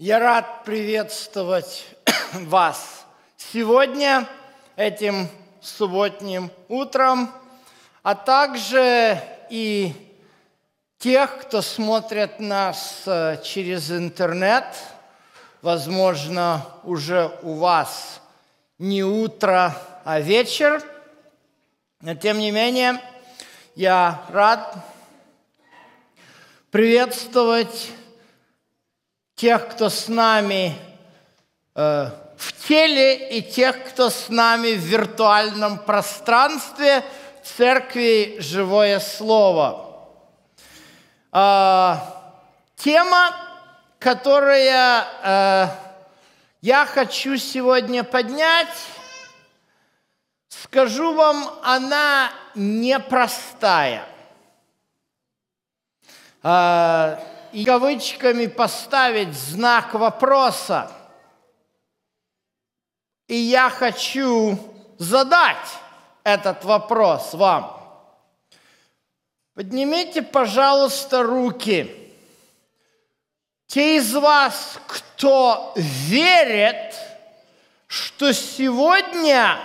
Я рад приветствовать вас сегодня, этим субботним утром, а также и тех, кто смотрит нас э, через интернет. Возможно, уже у вас не утро, а вечер. Но тем не менее, я рад приветствовать тех, кто с нами э, в теле, и тех, кто с нами в виртуальном пространстве церкви «Живое Слово». Э, тема, которая э, я хочу сегодня поднять, скажу вам, она непростая. Э, и кавычками поставить знак вопроса. И я хочу задать этот вопрос вам. Поднимите, пожалуйста, руки. Те из вас, кто верит, что сегодня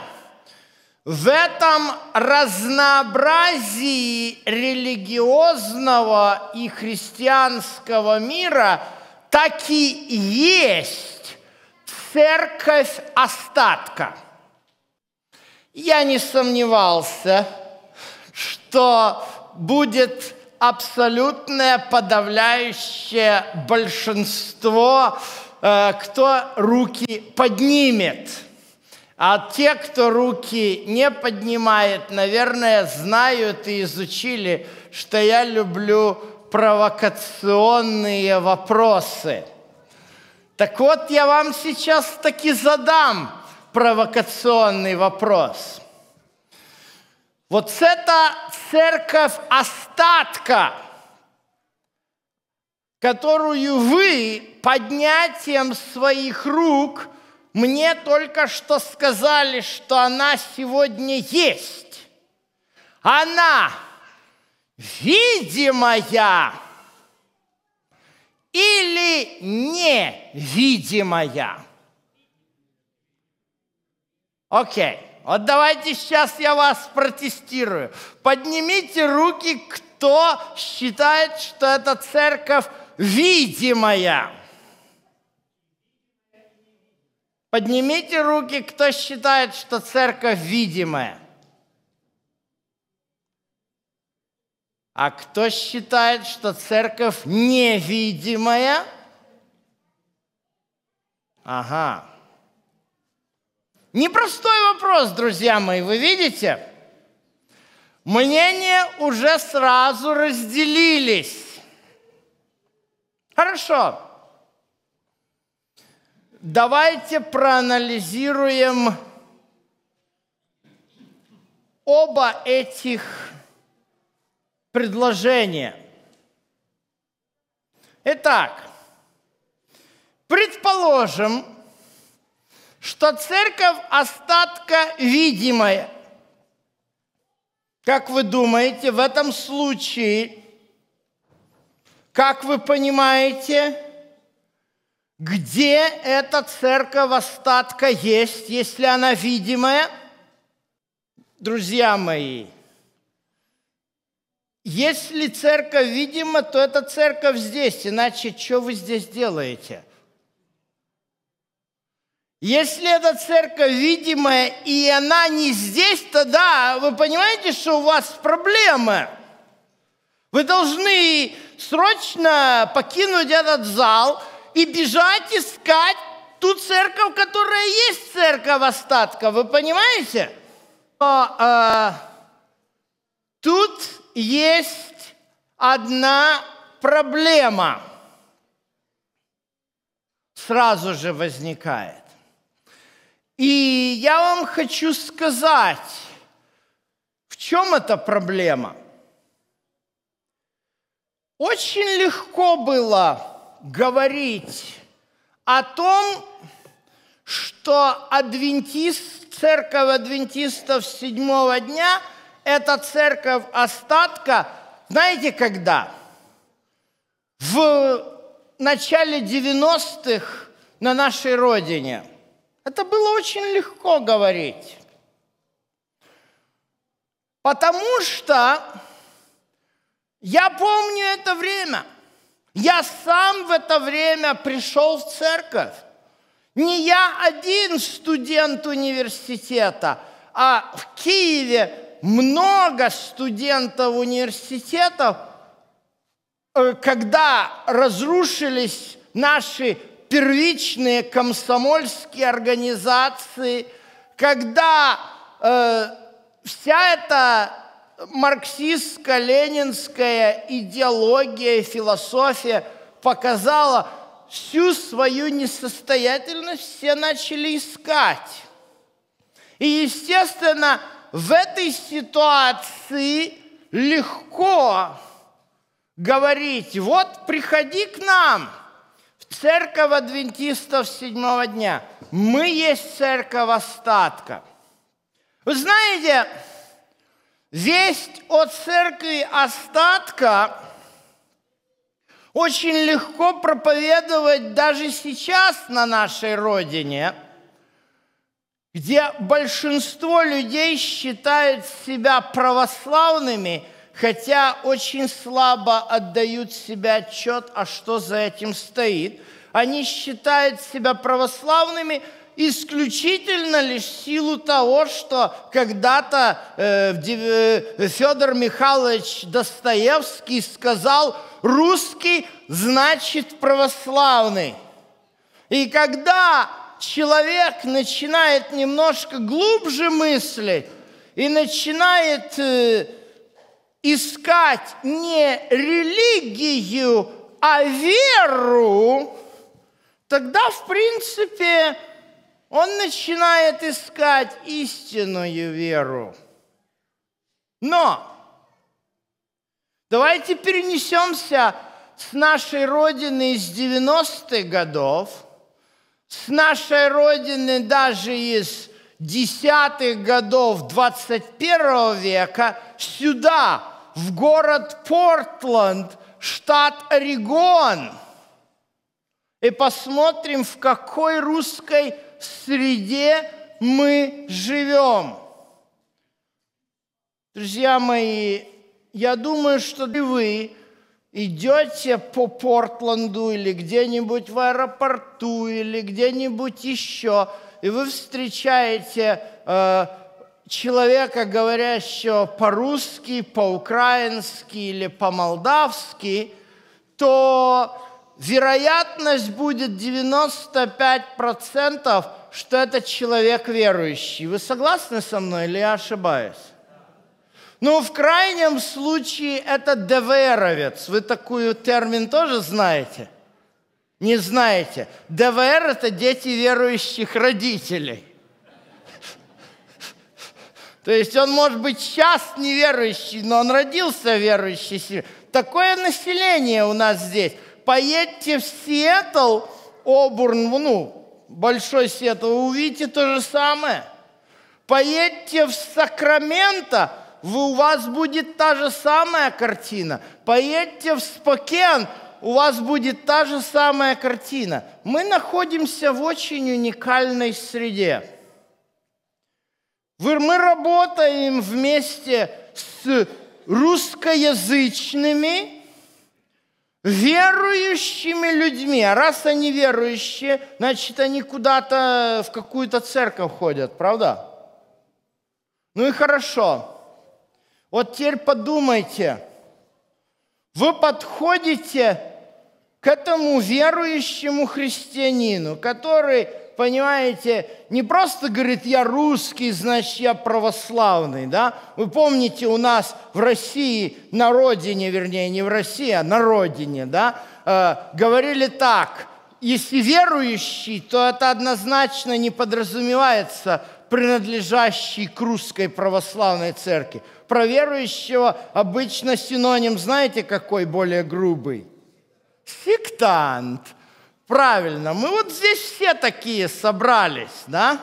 в этом разнообразии религиозного и христианского мира так и есть церковь остатка. Я не сомневался, что будет абсолютное подавляющее большинство, э, кто руки поднимет – а те, кто руки не поднимает, наверное, знают и изучили, что я люблю провокационные вопросы. Так вот, я вам сейчас таки задам провокационный вопрос. Вот это церковь остатка, которую вы поднятием своих рук – мне только что сказали, что она сегодня есть. Она видимая или невидимая? Окей, вот давайте сейчас я вас протестирую. Поднимите руки, кто считает, что эта церковь видимая. Поднимите руки, кто считает, что церковь видимая. А кто считает, что церковь невидимая? Ага. Непростой вопрос, друзья мои, вы видите? Мнения уже сразу разделились. Хорошо. Давайте проанализируем оба этих предложения. Итак, предположим, что церковь остатка видимая. Как вы думаете, в этом случае, как вы понимаете, где эта церковь остатка есть, если она видимая? Друзья мои, если церковь видима, то эта церковь здесь, иначе что вы здесь делаете? Если эта церковь видимая, и она не здесь, то да, вы понимаете, что у вас проблемы. Вы должны срочно покинуть этот зал – и бежать искать ту церковь, которая есть церковь остатка. Вы понимаете? Но, э, тут есть одна проблема. Сразу же возникает. И я вам хочу сказать, в чем эта проблема. Очень легко было говорить о том, что адвентист, церковь адвентистов седьмого дня – это церковь остатка, знаете, когда? В начале 90-х на нашей родине, это было очень легко говорить. Потому что я помню это время. Я сам в это время пришел в церковь. Не я один студент университета, а в Киеве много студентов университетов, э, когда разрушились наши первичные комсомольские организации, когда э, вся эта марксистско-ленинская идеология, философия показала всю свою несостоятельность, все начали искать. И, естественно, в этой ситуации легко говорить, вот приходи к нам, в церковь адвентистов седьмого дня. Мы есть церковь остатка. Вы знаете, весть о церкви остатка очень легко проповедовать даже сейчас на нашей родине, где большинство людей считают себя православными, хотя очень слабо отдают себе отчет, а что за этим стоит. Они считают себя православными – исключительно лишь силу того, что когда-то э, э, Федор Михайлович Достоевский сказал, русский значит православный. И когда человек начинает немножко глубже мыслить и начинает э, искать не религию, а веру, тогда, в принципе, он начинает искать истинную веру. Но давайте перенесемся с нашей Родины из 90-х годов, с нашей Родины даже из десятых годов 21 века сюда, в город Портленд, штат Орегон, и посмотрим, в какой русской среде мы живем. Друзья мои, я думаю, что вы идете по Портленду или где-нибудь в аэропорту или где-нибудь еще, и вы встречаете э, человека, говорящего по-русски, по-украински или по-молдавски, то вероятность будет 95%, что это человек верующий. Вы согласны со мной или я ошибаюсь? Ну, в крайнем случае это ДВРовец. Вы такую термин тоже знаете? Не знаете. ДВР – это дети верующих родителей. То есть он может быть сейчас неверующий, но он родился верующий. Такое население у нас здесь поедьте в Сиэтл, Обурн, ну, Большой Сиэтл, вы увидите то же самое. Поедьте в Сакраменто, вы, у вас будет та же самая картина. Поедьте в Спокен, у вас будет та же самая картина. Мы находимся в очень уникальной среде. Мы работаем вместе с русскоязычными верующими людьми. А раз они верующие, значит, они куда-то в какую-то церковь ходят, правда? Ну и хорошо. Вот теперь подумайте, вы подходите к этому верующему христианину, который понимаете, не просто говорит, я русский, значит, я православный, да? Вы помните, у нас в России, на родине, вернее, не в России, а на родине, да, э, говорили так, если верующий, то это однозначно не подразумевается принадлежащий к русской православной церкви. Про верующего обычно синоним, знаете, какой более грубый? Сектант – Правильно, мы вот здесь все такие собрались, да?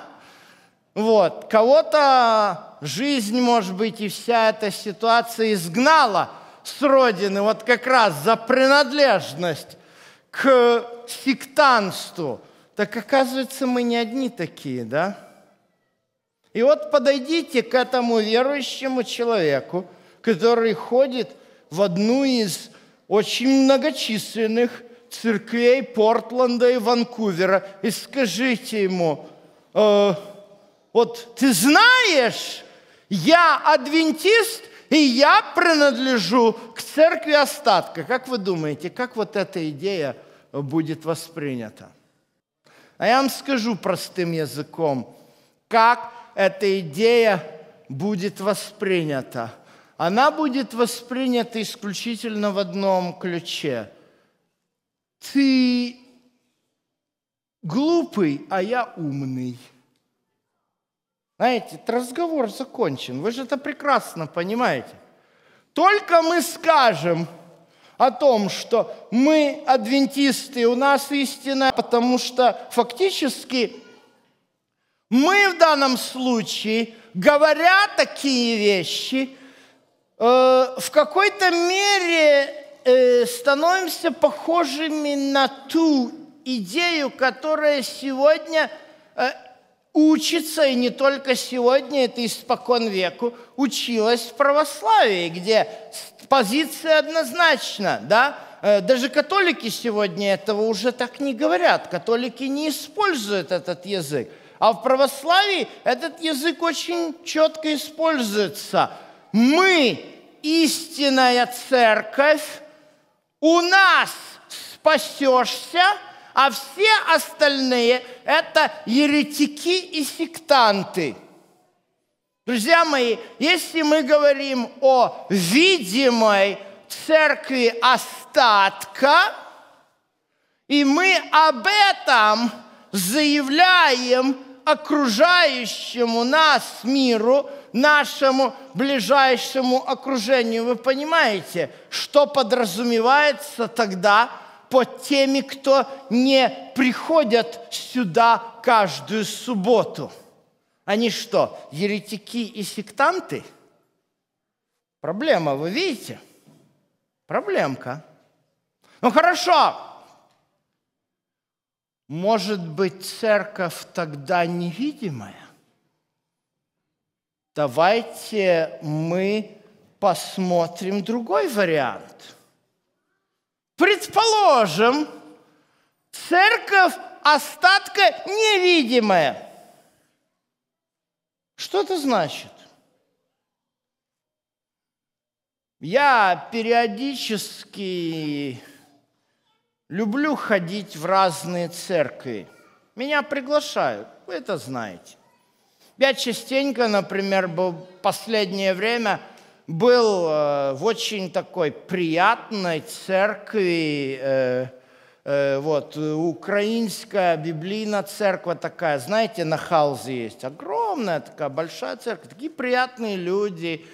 Вот, кого-то жизнь, может быть, и вся эта ситуация изгнала с родины, вот как раз за принадлежность к сектанству. Так оказывается, мы не одни такие, да? И вот подойдите к этому верующему человеку, который ходит в одну из очень многочисленных церквей Портленда и Ванкувера, и скажите ему, э, вот ты знаешь, я адвентист, и я принадлежу к церкви остатка. Как вы думаете, как вот эта идея будет воспринята? А я вам скажу простым языком, как эта идея будет воспринята. Она будет воспринята исключительно в одном ключе. Ты глупый, а я умный. Знаете, этот разговор закончен. Вы же это прекрасно понимаете. Только мы скажем о том, что мы адвентисты, у нас истина, потому что фактически мы в данном случае, говоря такие вещи, э, в какой-то мере э, становимся похожими на ту идею, которая сегодня э, учится, и не только сегодня, это испокон веку, училась в православии, где позиция однозначна, да, э, даже католики сегодня этого уже так не говорят. Католики не используют этот язык. А в православии этот язык очень четко используется. Мы истинная церковь, у нас спасешься – а все остальные – это еретики и сектанты. Друзья мои, если мы говорим о видимой церкви остатка, и мы об этом заявляем окружающему нас миру, нашему ближайшему окружению. Вы понимаете, что подразумевается тогда под теми, кто не приходят сюда каждую субботу. Они что, еретики и сектанты? Проблема, вы видите? Проблемка. Ну хорошо. Может быть, церковь тогда невидимая? Давайте мы посмотрим другой вариант – Предположим, церковь остатка невидимая. Что это значит? Я периодически люблю ходить в разные церкви. Меня приглашают, вы это знаете. Я частенько, например, был последнее время – был э, в очень такой приятной церкви, э, э, вот, украинская библейная церковь такая, знаете, на Халзе есть, огромная такая большая церковь, такие приятные люди,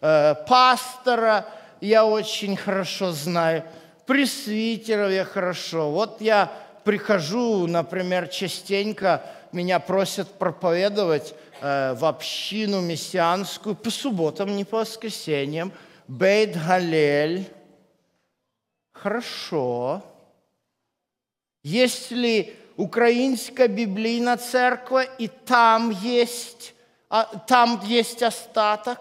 пастора я очень хорошо знаю, пресвитеров я хорошо. Вот я прихожу, например, частенько, меня просят проповедовать, Э, в общину мессианскую по субботам, не по воскресеньям. Бейт Галель. Хорошо. Если украинская библейная церковь, и там есть, а, там есть остаток,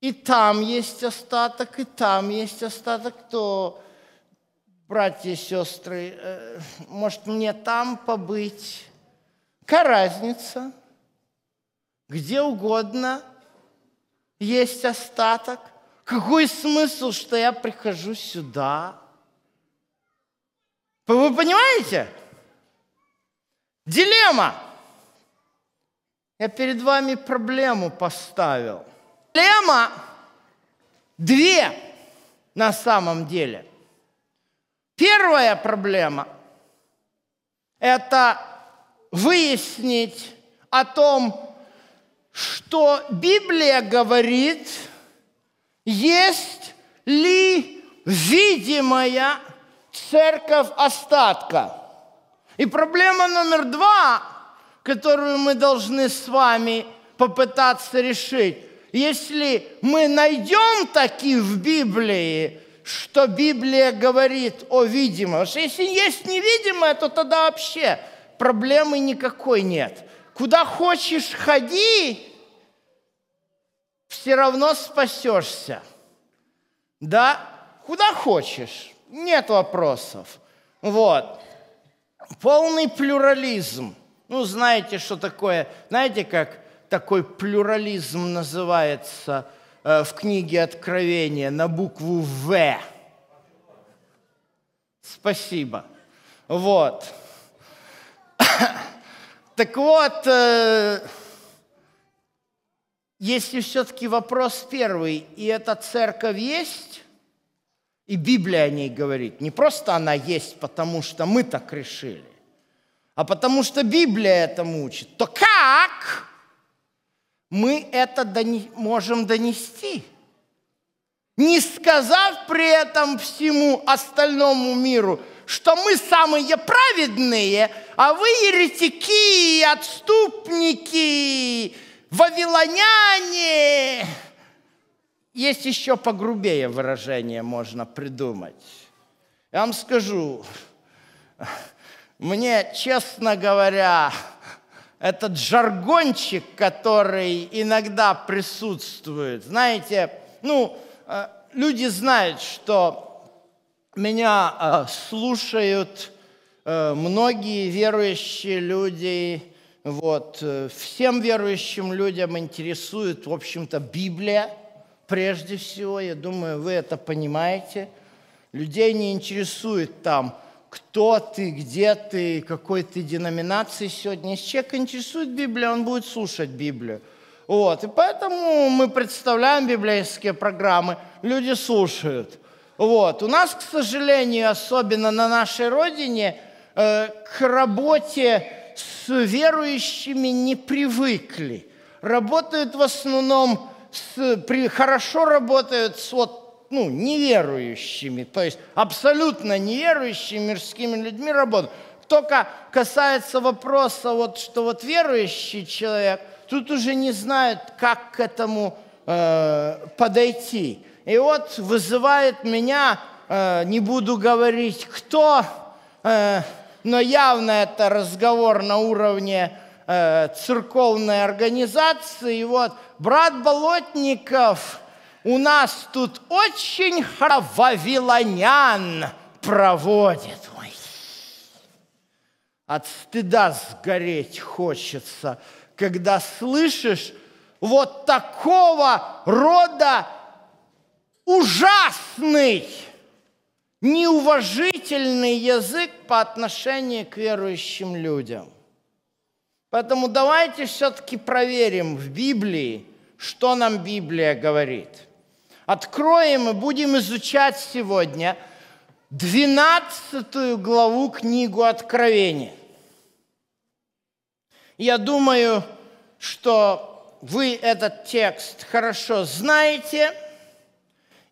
и там есть остаток, и там есть остаток, то, братья и сестры, э, может мне там побыть? Какая разница? Где угодно есть остаток. Какой смысл, что я прихожу сюда? Вы понимаете? Дилемма. Я перед вами проблему поставил. Дилемма две на самом деле. Первая проблема – это выяснить о том, что Библия говорит, есть ли видимая церковь остатка. И проблема номер два, которую мы должны с вами попытаться решить, если мы найдем таки в Библии, что Библия говорит о видимом. Если есть невидимое, то тогда вообще проблемы никакой нет. Куда хочешь ходи, все равно спасешься. Да, куда хочешь, нет вопросов. Вот. Полный плюрализм. Ну, знаете, что такое? Знаете, как такой плюрализм называется э, в книге Откровения на букву В? Спасибо. Вот. Так вот, э, если все-таки вопрос первый, и эта церковь есть, и Библия о ней говорит, не просто она есть, потому что мы так решили, а потому что Библия это учит, то как мы это можем донести? Не сказав при этом всему остальному миру, что мы самые праведные, а вы еретики, отступники, вавилоняне. Есть еще погрубее выражение можно придумать. Я вам скажу, мне, честно говоря, этот жаргончик, который иногда присутствует, знаете, ну, э, люди знают, что меня э, слушают э, многие верующие люди, вот. Всем верующим людям интересует, в общем-то, Библия прежде всего. Я думаю, вы это понимаете. Людей не интересует там, кто ты, где ты, какой ты деноминации сегодня. Если человек интересует Библия, он будет слушать Библию. Вот. И поэтому мы представляем библейские программы, люди слушают. Вот. У нас, к сожалению, особенно на нашей родине, э, к работе с верующими не привыкли. Работают в основном, с, при, хорошо работают с вот, ну, неверующими, то есть абсолютно неверующими мирскими людьми работают. Только касается вопроса, вот, что вот верующий человек, тут уже не знают, как к этому э, подойти. И вот вызывает меня, э, не буду говорить кто, э, но явно это разговор на уровне э, церковной организации. И вот брат Болотников у нас тут очень вавилонян проводит. Ой. От стыда сгореть хочется, когда слышишь вот такого рода ужасный неуважительный язык по отношению к верующим людям. Поэтому давайте все-таки проверим в Библии, что нам Библия говорит. Откроем и будем изучать сегодня 12 главу книгу Откровения. Я думаю, что вы этот текст хорошо знаете,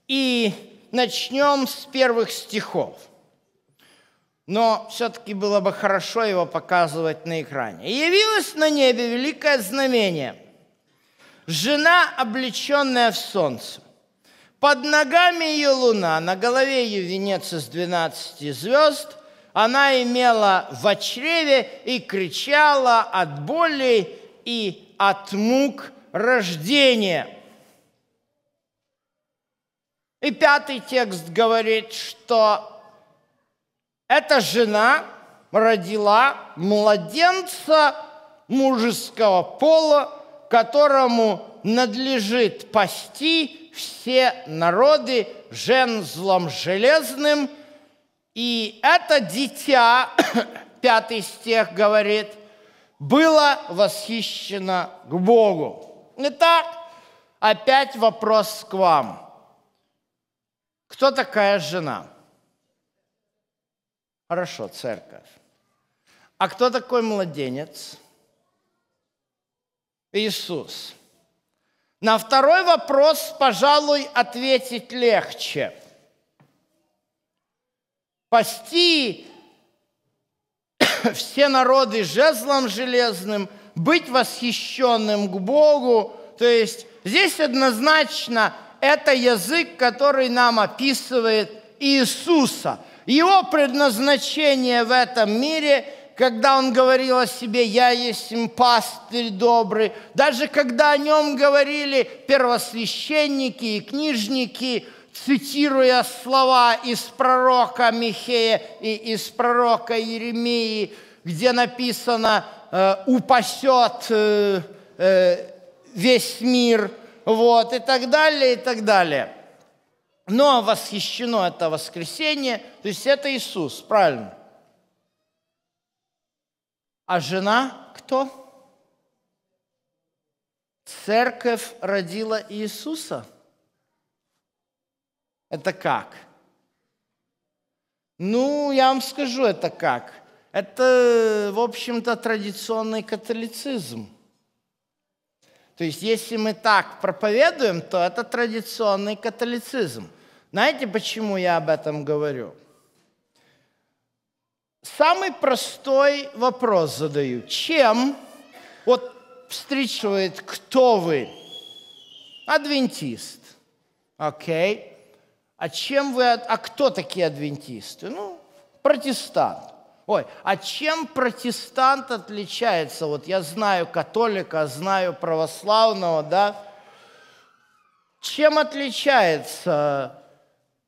и начнем с первых стихов. Но все-таки было бы хорошо его показывать на экране. «И явилось на небе великое знамение. Жена, облеченная в солнце. Под ногами ее луна, на голове ее венец из двенадцати звезд. Она имела в чреве и кричала от боли и от мук рождения. И пятый текст говорит, что эта жена родила младенца мужеского пола, которому надлежит пасти все народы жензлом железным. И это дитя, пятый стих говорит, было восхищено к Богу. Итак, опять вопрос к вам – кто такая жена? Хорошо, церковь. А кто такой младенец? Иисус. На второй вопрос, пожалуй, ответить легче. Пасти все народы жезлом железным, быть восхищенным к Богу. То есть здесь однозначно это язык, который нам описывает Иисуса. Его предназначение в этом мире, когда он говорил о себе «Я есть пастырь добрый», даже когда о нем говорили первосвященники и книжники, цитируя слова из пророка Михея и из пророка Еремии, где написано э, «упасет э, э, весь мир», вот, и так далее, и так далее. Но восхищено это воскресенье, то есть это Иисус, правильно? А жена кто? Церковь родила Иисуса. Это как? Ну, я вам скажу, это как. Это, в общем-то, традиционный католицизм. То есть, если мы так проповедуем, то это традиционный католицизм. Знаете, почему я об этом говорю? Самый простой вопрос задаю. Чем, вот встречивает, кто вы? Адвентист. Окей. Okay. А чем вы, а кто такие адвентисты? Ну, протестант. Ой, а чем протестант отличается? Вот я знаю католика, знаю православного, да? Чем отличается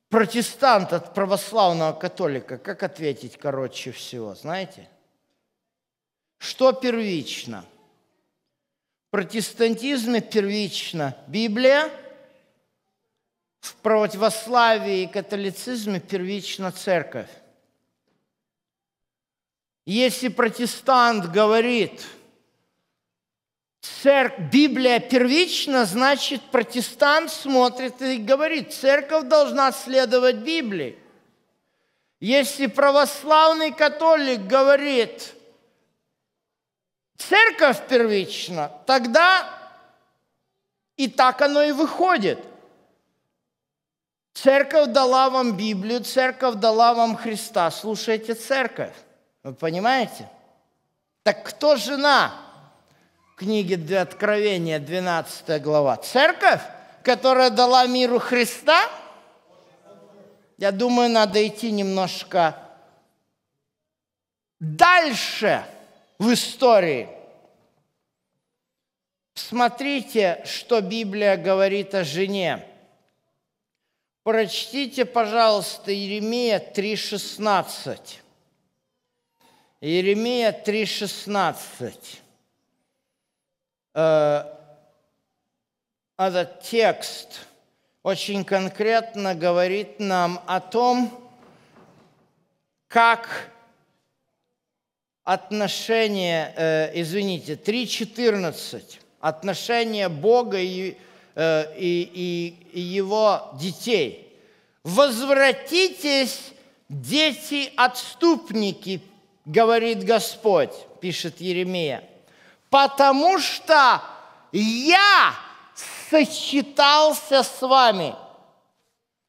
протестант от православного католика? Как ответить короче всего, знаете? Что первично? В протестантизме первично Библия, в православии и католицизме первично церковь. Если протестант говорит, церковь, Библия первична, значит протестант смотрит и говорит, церковь должна следовать Библии. Если православный католик говорит, церковь первична, тогда и так оно и выходит. Церковь дала вам Библию, церковь дала вам Христа, слушайте церковь. Вы понимаете? Так кто жена? Книги Откровения, 12 глава. Церковь, которая дала миру Христа? Я думаю, надо идти немножко дальше в истории. Смотрите, что Библия говорит о жене. Прочтите, пожалуйста, Еремия 3,16. Иеремия 3,16. Э, этот текст очень конкретно говорит нам о том, как отношение, э, извините, 3.14, отношение Бога и, э, и, и, и его детей. «Возвратитесь, дети-отступники, говорит Господь, пишет Еремия, потому что я сочетался с вами.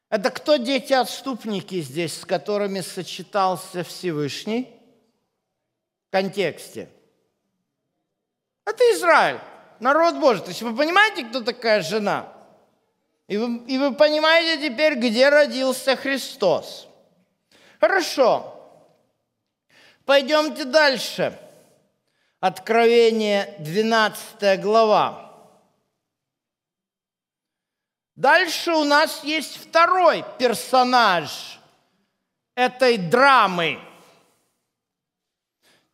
Это кто дети-отступники здесь, с которыми сочетался Всевышний? В контексте. Это Израиль, народ Божий. То есть вы понимаете, кто такая жена? И вы, и вы понимаете теперь, где родился Христос. Хорошо. Пойдемте дальше. Откровение 12 глава. Дальше у нас есть второй персонаж этой драмы.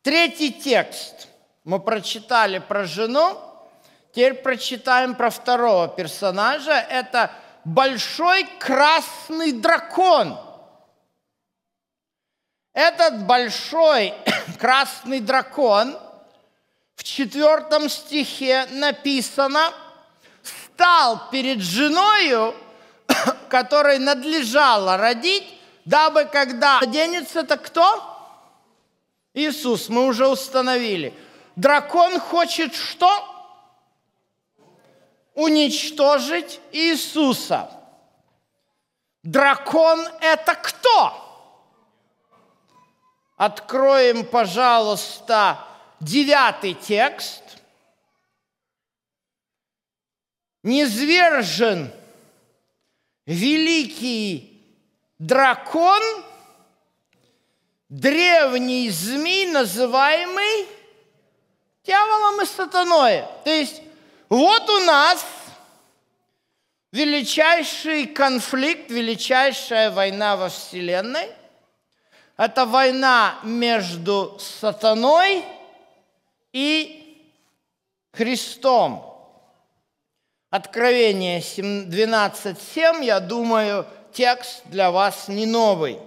Третий текст. Мы прочитали про жену, теперь прочитаем про второго персонажа. Это большой красный дракон – этот большой красный дракон в четвертом стихе написано, стал перед женою, которой надлежало родить, дабы когда оденется, то кто? Иисус, мы уже установили. Дракон хочет что? Уничтожить Иисуса. Дракон – это кто? Откроем, пожалуйста, девятый текст. Низвержен великий дракон, древний змей, называемый дьяволом и сатаной. То есть вот у нас величайший конфликт, величайшая война во Вселенной. Это война между сатаной и Христом. Откровение 12.7, я думаю, текст для вас не новый.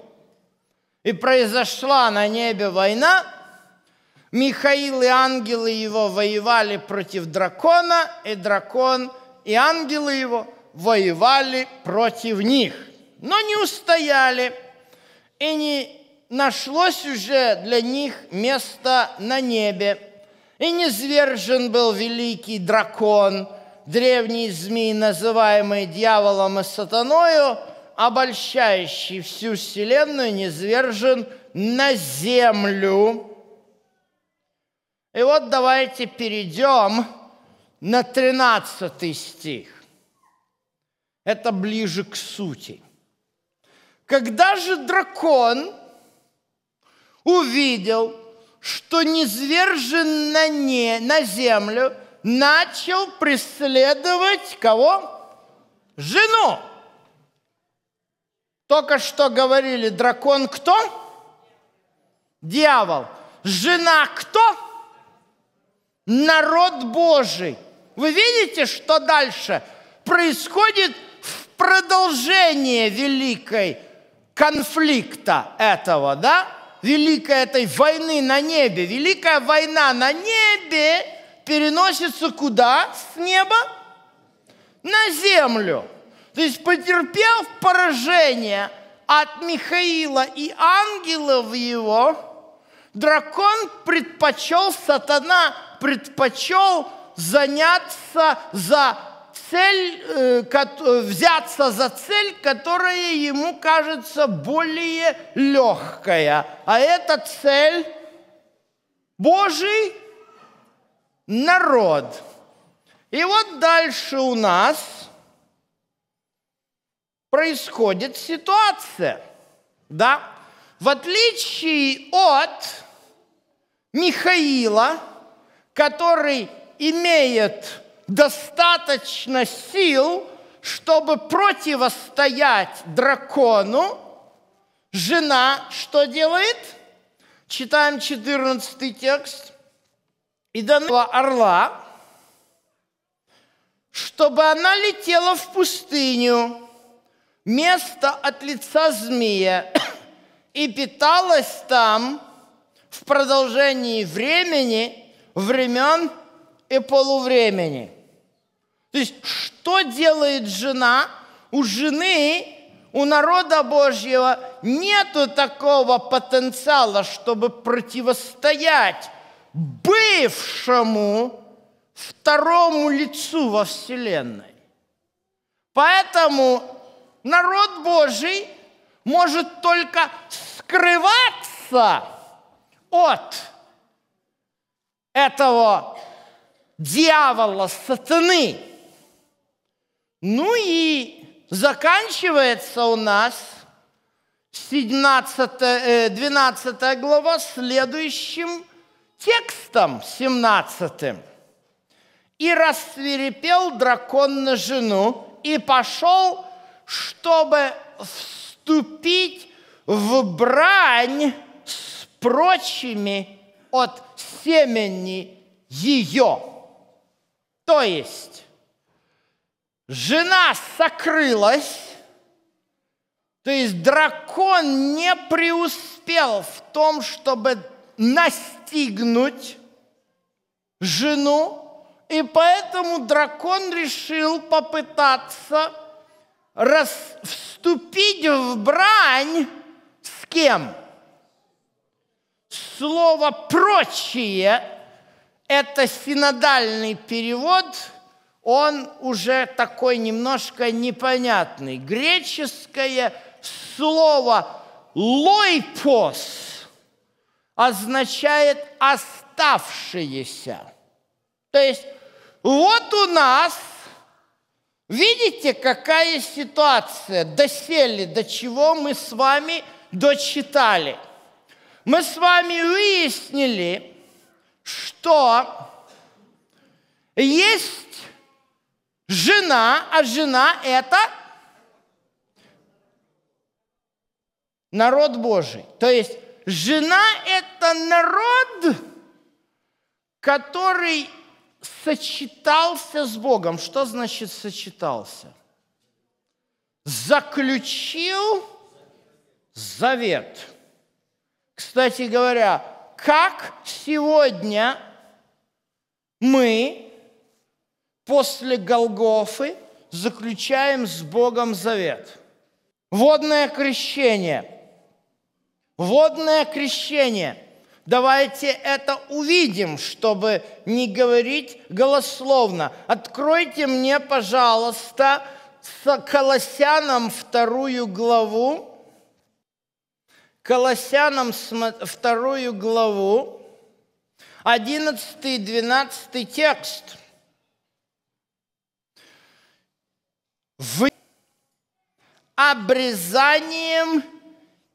И произошла на небе война, Михаил и ангелы его воевали против дракона, и дракон и ангелы его воевали против них. Но не устояли, и не нашлось уже для них места на небе. И низвержен был великий дракон, древний змей, называемый дьяволом и сатаною, обольщающий всю вселенную, низвержен на землю – и вот давайте перейдем на 13 стих. Это ближе к сути. Когда же дракон увидел, что низвержен на, не, на землю, начал преследовать кого? Жену. Только что говорили, дракон кто? Дьявол. Жена кто? народ Божий. Вы видите, что дальше происходит в продолжение великой конфликта этого, да? Великой этой войны на небе. Великая война на небе переносится куда? С неба? На землю. То есть потерпев поражение от Михаила и ангелов его, дракон предпочел сатана предпочел заняться за цель, э, э, взяться за цель, которая ему кажется более легкая. А эта цель Божий народ. И вот дальше у нас происходит ситуация. Да? В отличие от Михаила, который имеет достаточно сил, чтобы противостоять дракону, жена что делает? Читаем 14 текст. И дана орла, чтобы она летела в пустыню, место от лица змея, и питалась там в продолжении времени – времен и полувремени. То есть, что делает жена? У жены, у народа Божьего нету такого потенциала, чтобы противостоять бывшему второму лицу во Вселенной. Поэтому народ Божий может только скрываться от этого дьявола, сатаны. Ну и заканчивается у нас 17, 12 э, глава следующим текстом, 17. «И рассверепел дракон на жену, и пошел, чтобы вступить в брань с прочими от семени ее. То есть жена сокрылась, то есть дракон не преуспел в том, чтобы настигнуть жену, и поэтому дракон решил попытаться рас, вступить в брань с кем? Слово «прочие» – это синодальный перевод, он уже такой немножко непонятный. Греческое слово «лойпос» означает «оставшиеся». То есть вот у нас Видите, какая ситуация досели, до чего мы с вами дочитали. Мы с вами выяснили, что есть жена, а жена – это народ Божий. То есть жена – это народ, который сочетался с Богом. Что значит сочетался? Заключил завет. Кстати говоря, как сегодня мы после Голгофы заключаем с Богом завет. Водное крещение. Водное крещение. Давайте это увидим, чтобы не говорить голословно. Откройте мне, пожалуйста, с Колоссянам вторую главу. Колоссянам вторую главу, 11-12 текст. Вы обрезанием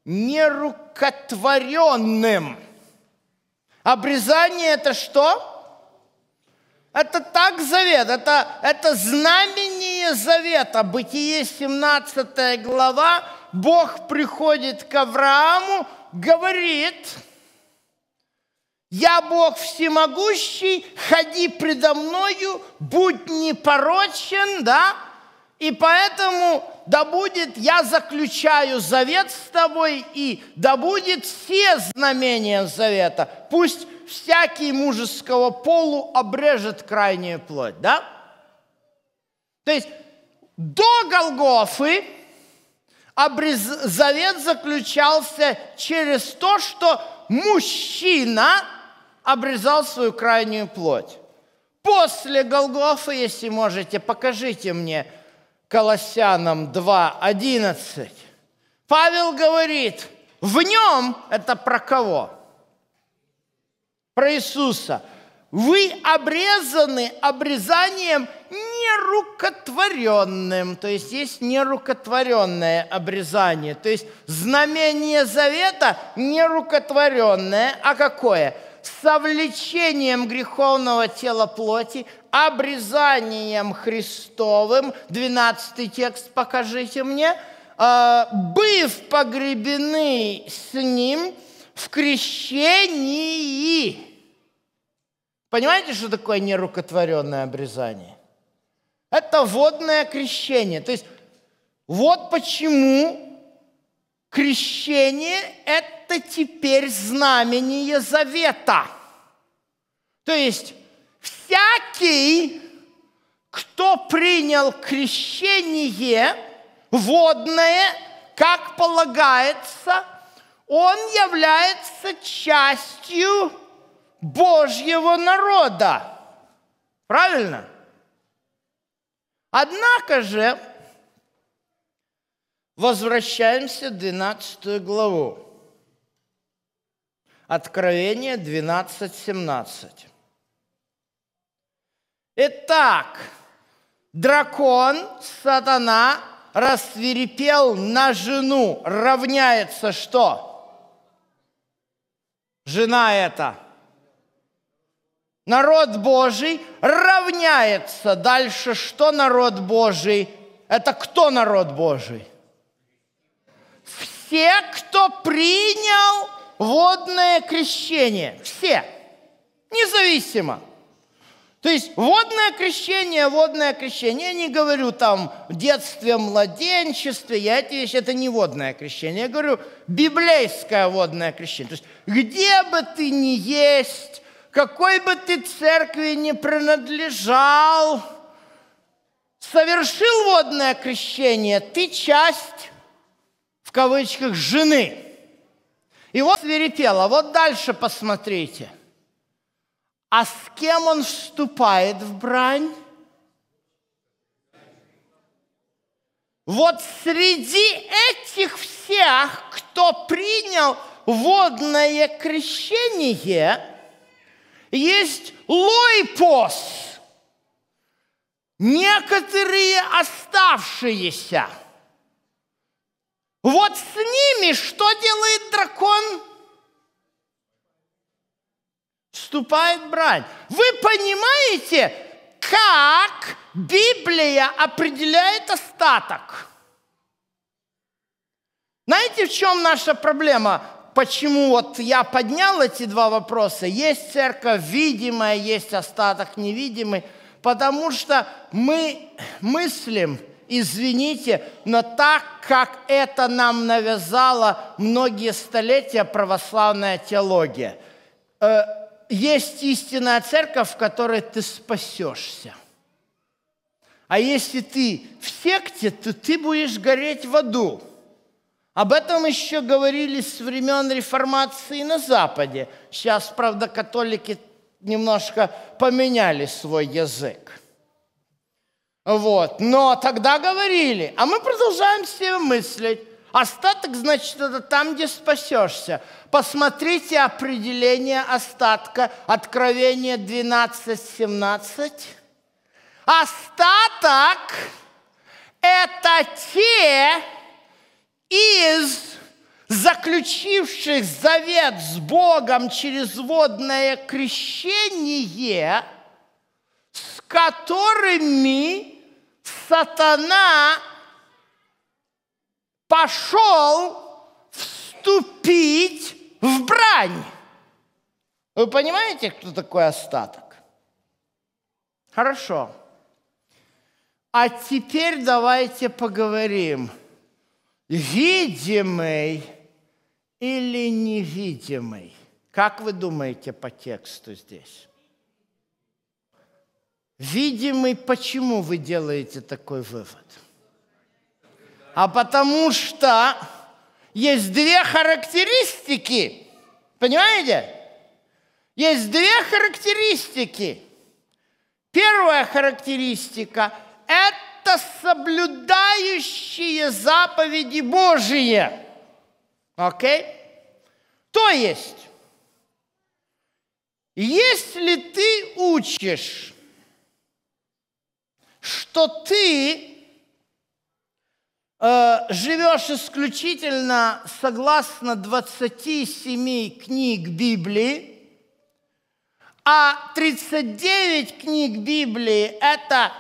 нерукотворенным. Обрезание – это что? Это так завет, это, это знамение завета. Бытие 17 глава, Бог приходит к Аврааму, говорит, я Бог всемогущий, ходи предо мною, будь непорочен, да, и поэтому да будет, я заключаю завет с тобой, и да будет все знамения завета. Пусть всякий мужеского полу обрежет крайнюю плоть, да? То есть до Голгофы обрез... завет заключался через то, что мужчина обрезал свою крайнюю плоть. После Голгофы, если можете, покажите мне – Колоссянам 2.11, Павел говорит, в нем, это про кого? Про Иисуса. Вы обрезаны обрезанием нерукотворенным. То есть есть нерукотворенное обрезание. То есть знамение завета нерукотворенное. А какое? Совлечением греховного тела плоти, обрезанием Христовым, 12 текст покажите мне, а, быв погребены с Ним в крещении. Понимаете, что такое нерукотворенное обрезание? Это водное крещение. То есть вот почему крещение – это теперь знамение завета. То есть всякий, кто принял крещение водное, как полагается, он является частью Божьего народа. Правильно? Однако же, Возвращаемся в 12 главу. Откровение 12.17. Итак, дракон, сатана, рассверепел на жену. Равняется что? Жена это. Народ Божий равняется. Дальше что народ Божий? Это кто народ Божий? все, кто принял водное крещение. Все. Независимо. То есть водное крещение, водное крещение, я не говорю там в детстве, младенчестве, я эти вещи, это не водное крещение, я говорю библейское водное крещение. То есть где бы ты ни есть, какой бы ты церкви не принадлежал, совершил водное крещение, ты часть кавычках жены. И вот свирепело. Вот дальше посмотрите. А с кем он вступает в брань? Вот среди этих всех, кто принял водное крещение, есть лойпос. некоторые оставшиеся. Вот с ними что делает дракон? Вступает брань. Вы понимаете, как Библия определяет остаток? Знаете, в чем наша проблема? Почему вот я поднял эти два вопроса? Есть церковь видимая, есть остаток невидимый. Потому что мы мыслим, извините, но так, как это нам навязала многие столетия православная теология. Э, есть истинная церковь, в которой ты спасешься. А если ты в секте, то ты будешь гореть в аду. Об этом еще говорили с времен реформации на Западе. Сейчас, правда, католики немножко поменяли свой язык. Вот. Но тогда говорили, а мы продолжаем себе мыслить. Остаток, значит, это там, где спасешься. Посмотрите определение остатка, Откровение 12.17. Остаток – это те, из заключивших завет с Богом через водное крещение, с которыми сатана пошел вступить в брань. Вы понимаете, кто такой остаток? Хорошо. А теперь давайте поговорим – видимый или невидимый? Как вы думаете по тексту здесь? Видимый, почему вы делаете такой вывод? А потому что есть две характеристики. Понимаете? Есть две характеристики. Первая характеристика – это соблюдающие заповеди Божьи. Окей? То есть, если ты учишь, что ты э, живешь исключительно согласно 27 книг Библии, а 39 книг Библии – это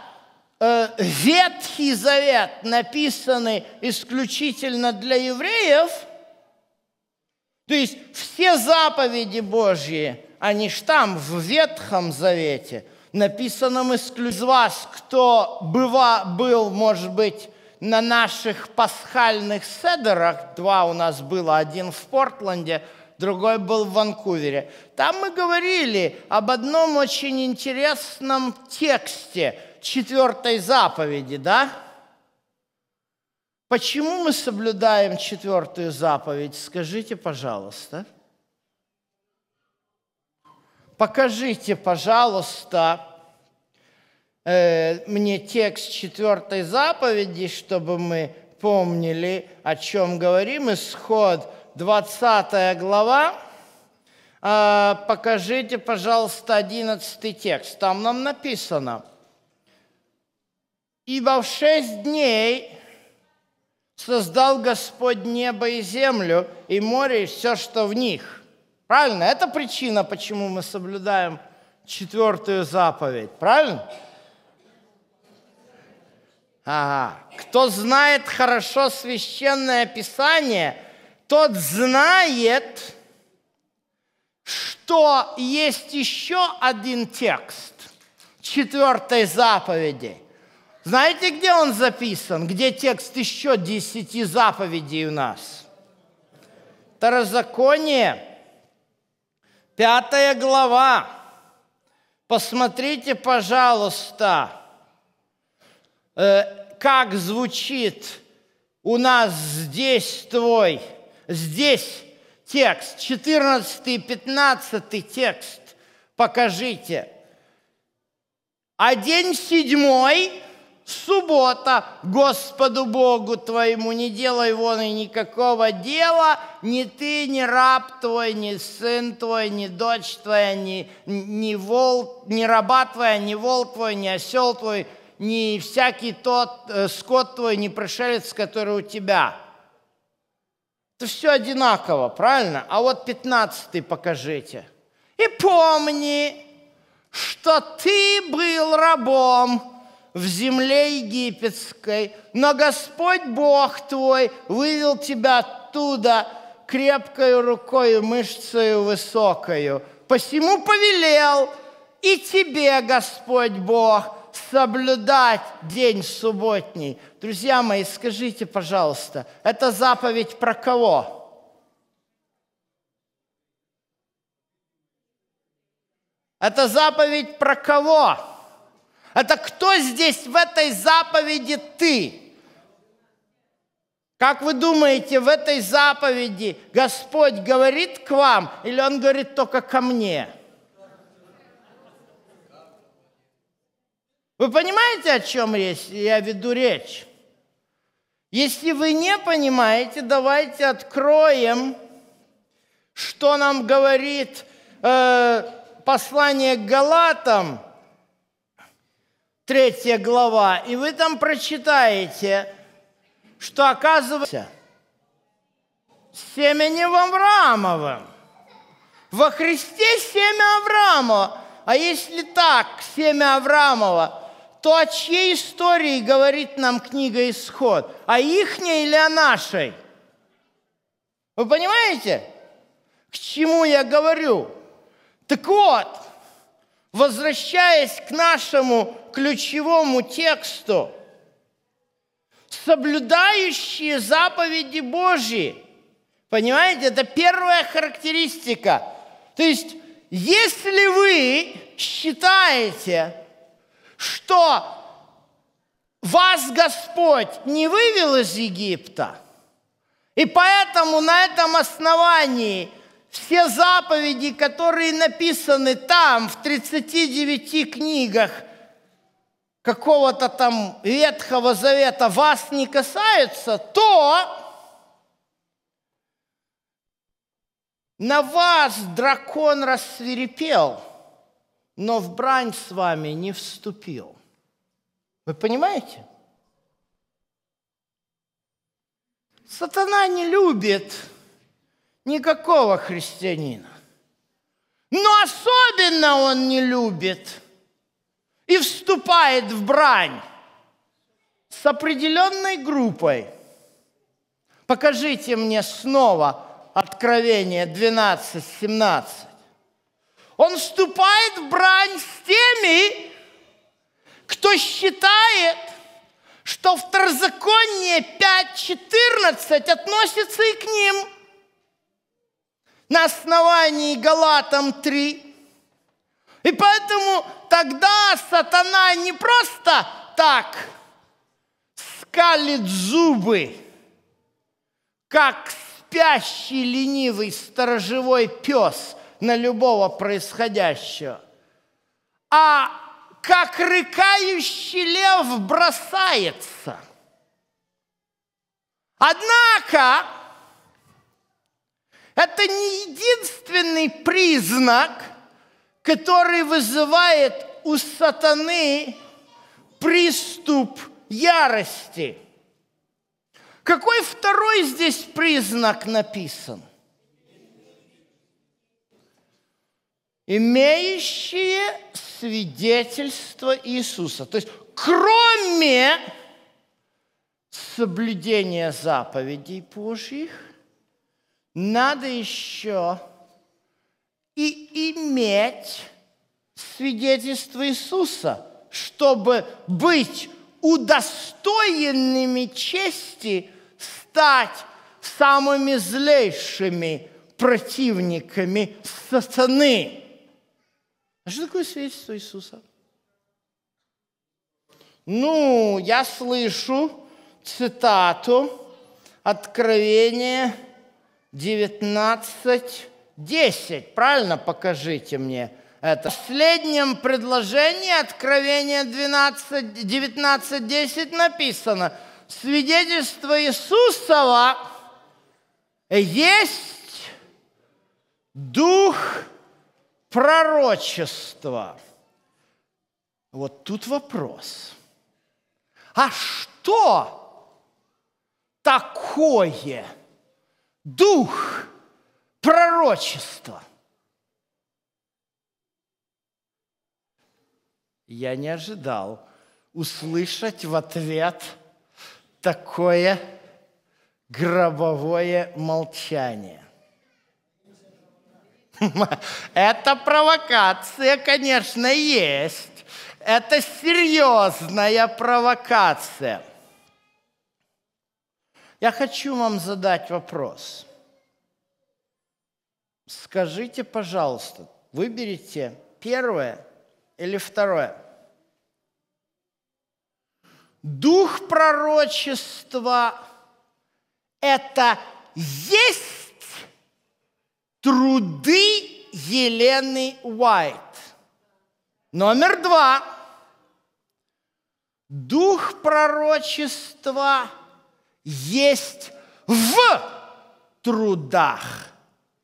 Э, Ветхий Завет, написанный исключительно для евреев, то есть все заповеди Божьи, они ж там, в Ветхом Завете, написанном исключительно из вас, кто быва, был, может быть, на наших пасхальных седерах, два у нас было, один в Портленде, другой был в Ванкувере. Там мы говорили об одном очень интересном тексте – четвертой заповеди, да? Почему мы соблюдаем четвертую заповедь? Скажите, пожалуйста. Покажите, пожалуйста, э, мне текст четвертой заповеди, чтобы мы помнили, о чем говорим. Исход 20 глава. Э, покажите, пожалуйста, 11 текст. Там нам написано – Ибо в шесть дней создал Господь небо и землю, и море, и все, что в них. Правильно? Это причина, почему мы соблюдаем четвертую заповедь. Правильно? Ага. Кто знает хорошо священное писание, тот знает, что есть еще один текст четвертой заповеди – знаете, где он записан? Где текст еще десяти заповедей у нас? Второзаконие, пятая глава. Посмотрите, пожалуйста, э, как звучит у нас здесь твой, здесь текст, 14 и 15 текст, покажите. А день седьмой суббота Господу Богу твоему, не делай вон и никакого дела, ни ты, ни раб твой, ни сын твой, ни дочь твоя, ни, ни, вол, ни раба твоя, ни вол твой, ни осел твой, ни всякий тот э, скот твой, ни пришелец, который у тебя. Это все одинаково, правильно? А вот пятнадцатый покажите. И помни, что ты был рабом в земле египетской, но Господь Бог твой вывел тебя оттуда крепкою рукою, мышцею высокою. Посему повелел и тебе, Господь Бог, соблюдать день субботний. Друзья мои, скажите, пожалуйста, это заповедь про кого? Это заповедь про кого? Это кто здесь в этой заповеди ты? Как вы думаете, в этой заповеди Господь говорит к вам или Он говорит только ко мне? Вы понимаете, о чем речь? я веду речь? Если вы не понимаете, давайте откроем, что нам говорит э, послание к Галатам, третья глава, и вы там прочитаете, что оказывается семенем Авраамовым. Во Христе семя Авраамова. А если так, семя Авраамова, то о чьей истории говорит нам книга «Исход»? О ихней или о нашей? Вы понимаете, к чему я говорю? Так вот, возвращаясь к нашему ключевому тексту, соблюдающие заповеди Божьи. Понимаете, это первая характеристика. То есть, если вы считаете, что вас Господь не вывел из Египта, и поэтому на этом основании все заповеди, которые написаны там, в 39 книгах какого-то там Ветхого Завета, вас не касаются, то на вас дракон рассверепел – но в брань с вами не вступил. Вы понимаете? Сатана не любит никакого христианина. Но особенно он не любит и вступает в брань с определенной группой. Покажите мне снова Откровение 12, 17. Он вступает в брань с теми, кто считает, что второзаконие 5.14 относится и к ним на основании Галатам 3. И поэтому тогда сатана не просто так скалит зубы, как спящий ленивый сторожевой пес – на любого происходящего. А как рыкающий лев бросается. Однако, это не единственный признак, который вызывает у сатаны приступ ярости. Какой второй здесь признак написан – имеющие свидетельство Иисуса. То есть кроме соблюдения заповедей Божьих, надо еще и иметь свидетельство Иисуса, чтобы быть удостоенными чести стать самыми злейшими противниками сатаны. А что такое свидетельство Иисуса? Ну, я слышу цитату Откровения 19.10. Правильно покажите мне это. В последнем предложении Откровения 12, 19.10 написано «Свидетельство Иисусова есть Дух пророчество. Вот тут вопрос. А что такое дух пророчества? Я не ожидал услышать в ответ такое гробовое молчание. Это провокация, конечно, есть. Это серьезная провокация. Я хочу вам задать вопрос. Скажите, пожалуйста, выберите первое или второе. Дух пророчества – это есть труды Елены Уайт. Номер два. Дух пророчества есть в трудах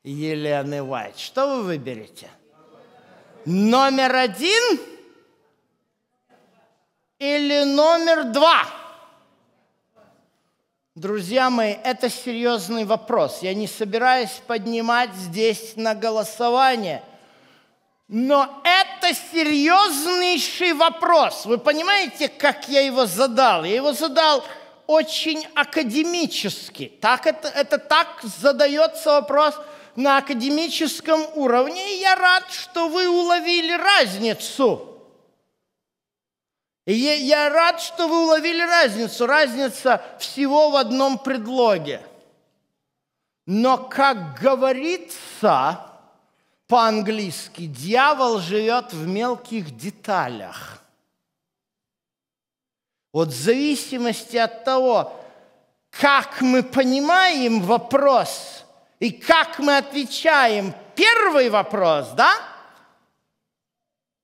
Елены Уайт. Что вы выберете? Номер один или номер два? Друзья мои, это серьезный вопрос. Я не собираюсь поднимать здесь на голосование. Но это серьезнейший вопрос. Вы понимаете, как я его задал? Я его задал очень академически. Так это, это так задается вопрос – на академическом уровне, и я рад, что вы уловили разницу. И я рад, что вы уловили разницу. Разница всего в одном предлоге. Но, как говорится по-английски, дьявол живет в мелких деталях. Вот в зависимости от того, как мы понимаем вопрос – и как мы отвечаем? Первый вопрос, да?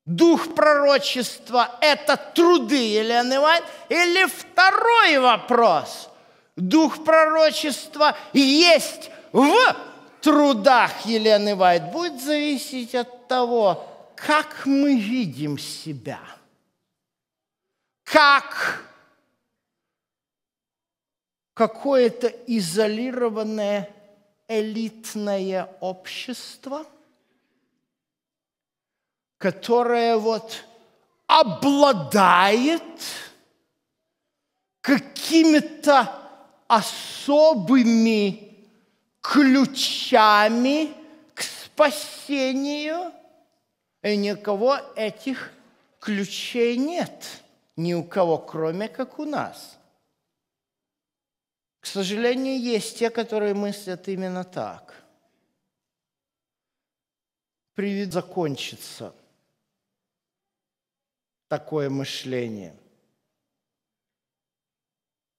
Дух пророчества – это труды Елены Вайт? Или второй вопрос? Дух пророчества есть в трудах Елены Вайт. Будет зависеть от того, как мы видим себя. Как? Какое-то изолированное элитное общество, которое вот обладает какими-то особыми ключами к спасению, и никого этих ключей нет, ни у кого, кроме как у нас – к сожалению, есть те, которые мыслят именно так. Привет закончится такое мышление.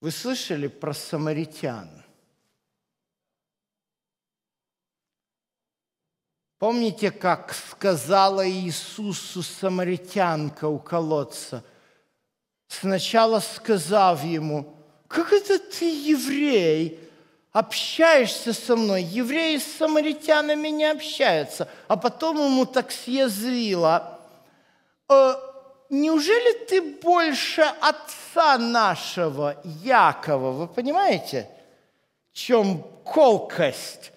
Вы слышали про самаритян? Помните, как сказала Иисусу самаритянка у колодца, сначала сказав ему – как это ты, еврей, общаешься со мной? Евреи с самаритянами не общаются. А потом ему так съязвило. «Э, неужели ты больше отца нашего, Якова? Вы понимаете, в чем колкость?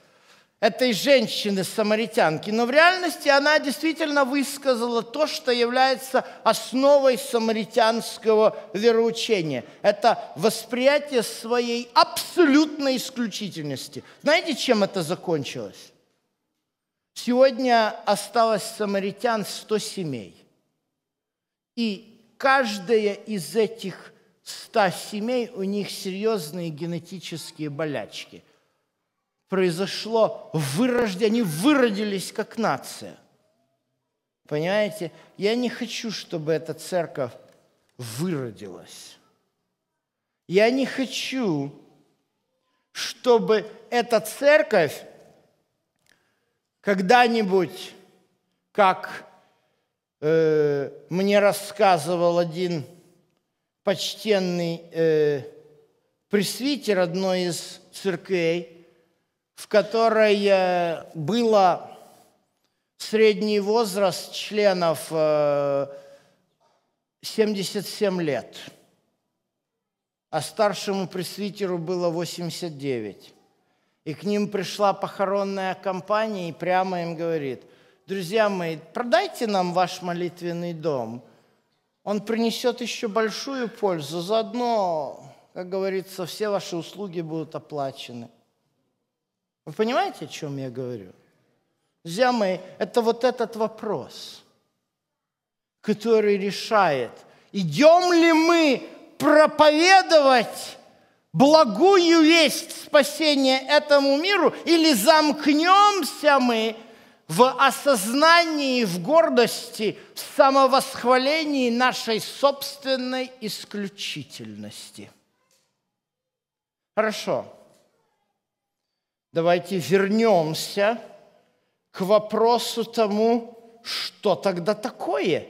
Этой женщины-самаритянки, но в реальности она действительно высказала то, что является основой самаритянского вероучения. Это восприятие своей абсолютной исключительности. Знаете, чем это закончилось? Сегодня осталось самаритян 100 семей. И каждая из этих 100 семей, у них серьезные генетические болячки – произошло вырождение, они выродились как нация. Понимаете? Я не хочу, чтобы эта церковь выродилась. Я не хочу, чтобы эта церковь когда-нибудь, как э, мне рассказывал один почтенный э, пресвитер одной из церквей, в которой э, было средний возраст членов 77 э, лет. а старшему пресвитеру было 89. И к ним пришла похоронная компания и прямо им говорит, друзья мои, продайте нам ваш молитвенный дом. Он принесет еще большую пользу. Заодно, как говорится, все ваши услуги будут оплачены. Вы понимаете, о чем я говорю? Друзья мои, это вот этот вопрос, который решает, идем ли мы проповедовать благую весть спасения этому миру или замкнемся мы в осознании, в гордости, в самовосхвалении нашей собственной исключительности. Хорошо. Давайте вернемся к вопросу тому, что тогда такое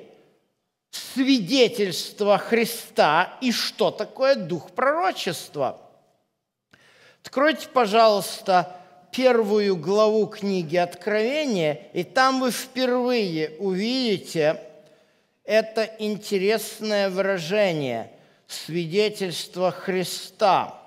свидетельство Христа и что такое дух пророчества. Откройте, пожалуйста, первую главу книги Откровения, и там вы впервые увидите это интересное выражение – свидетельство Христа.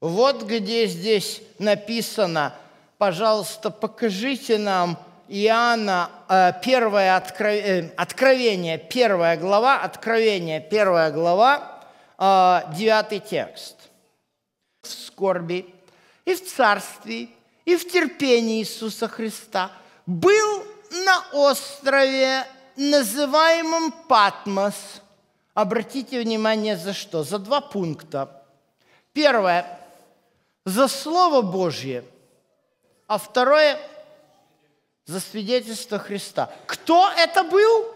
Вот где здесь написано, пожалуйста, покажите нам Иоанна, э, первое откровение, откровение, первая глава, Откровение, первая глава, э, девятый текст. В скорби и в царстве и в терпении Иисуса Христа был на острове, называемом Патмос. Обратите внимание, за что? За два пункта. Первое – за Слово Божье, а второе – за свидетельство Христа. Кто это был?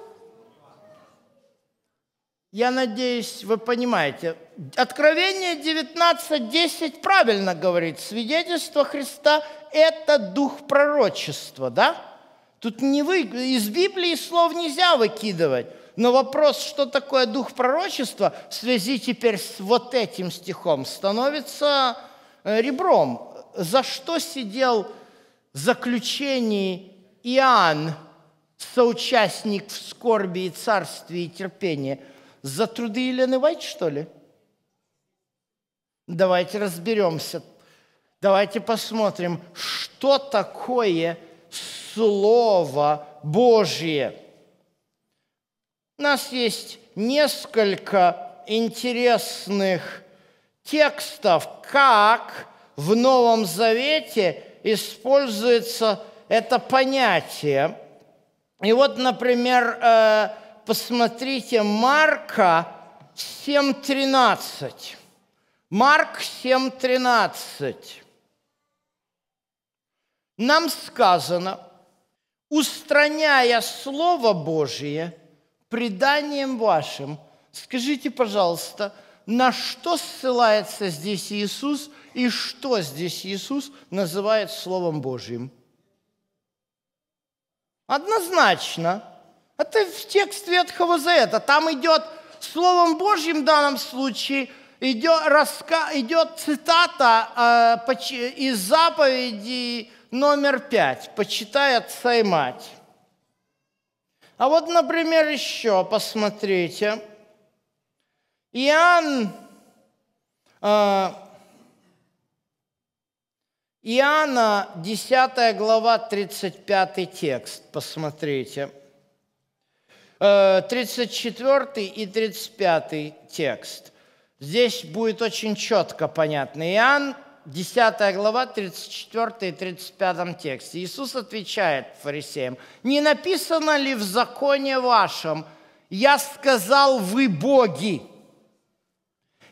Я надеюсь, вы понимаете. Откровение 19.10 правильно говорит. Свидетельство Христа – это дух пророчества, да? Тут не вы, из Библии слов нельзя выкидывать. Но вопрос, что такое дух пророчества, в связи теперь с вот этим стихом, становится ребром. За что сидел в заключении Иоанн, соучастник в скорби и царстве и терпении – за труды Елены Вайт, что ли? Давайте разберемся. Давайте посмотрим, что такое Слово Божье. У нас есть несколько интересных текстов, как в Новом Завете используется это понятие. И вот, например, э, посмотрите Марка 7.13. Марк 7.13. Нам сказано, устраняя Слово Божие преданием вашим, скажите, пожалуйста, на что ссылается здесь Иисус и что здесь Иисус называет Словом Божьим? Однозначно – это в текст Ветхого Завета. Там идет Словом Божьим в данном случае идет, раска, идет цитата э, из заповеди номер пять «Почитай отца и мать». А вот, например, еще посмотрите. Иоанн, э, Иоанна, 10 глава, 35 текст, посмотрите – 34 и 35 текст. Здесь будет очень четко понятно. Иоанн, 10 глава, 34 и 35 тексте. Иисус отвечает фарисеям, «Не написано ли в законе вашем, я сказал, вы боги?»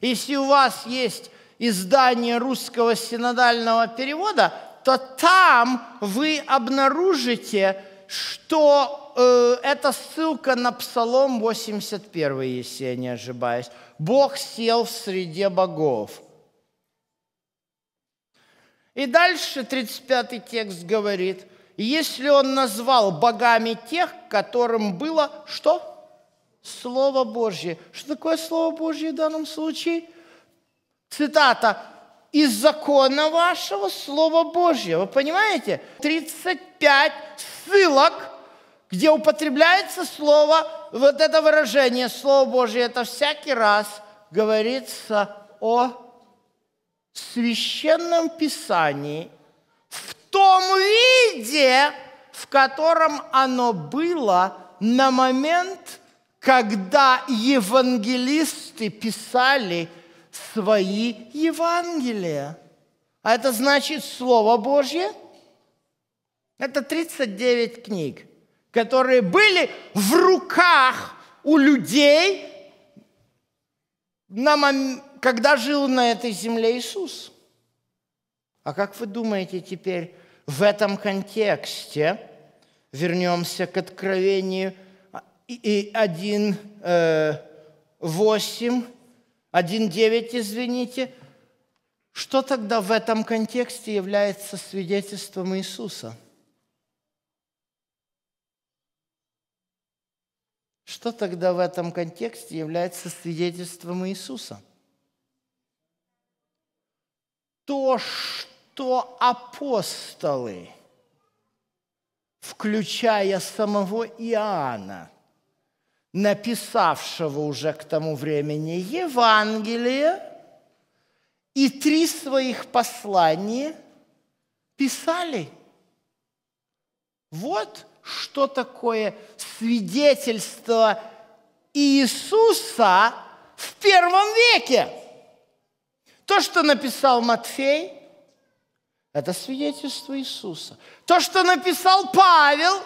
Если у вас есть издание русского синодального перевода, то там вы обнаружите, что э, это ссылка на Псалом 81, если я не ошибаюсь. Бог сел в среде богов. И дальше 35 текст говорит, если он назвал богами тех, которым было что? Слово Божье. Что такое Слово Божье в данном случае? Цитата. «Из закона вашего Слова Божье». Вы понимаете? 35 ссылок – где употребляется слово, вот это выражение, Слово Божье, это всякий раз говорится о священном писании в том виде, в котором оно было на момент, когда евангелисты писали свои Евангелия. А это значит Слово Божье. Это 39 книг, которые были в руках у людей, когда жил на этой земле Иисус. А как вы думаете теперь в этом контексте, вернемся к Откровению 1, 8, 1, 9, извините, что тогда в этом контексте является свидетельством Иисуса? Что тогда в этом контексте является свидетельством Иисуса? То, что апостолы, включая самого Иоанна, написавшего уже к тому времени Евангелие, и три своих послания писали. Вот что такое свидетельство Иисуса в первом веке. То, что написал Матфей, это свидетельство Иисуса. То, что написал Павел,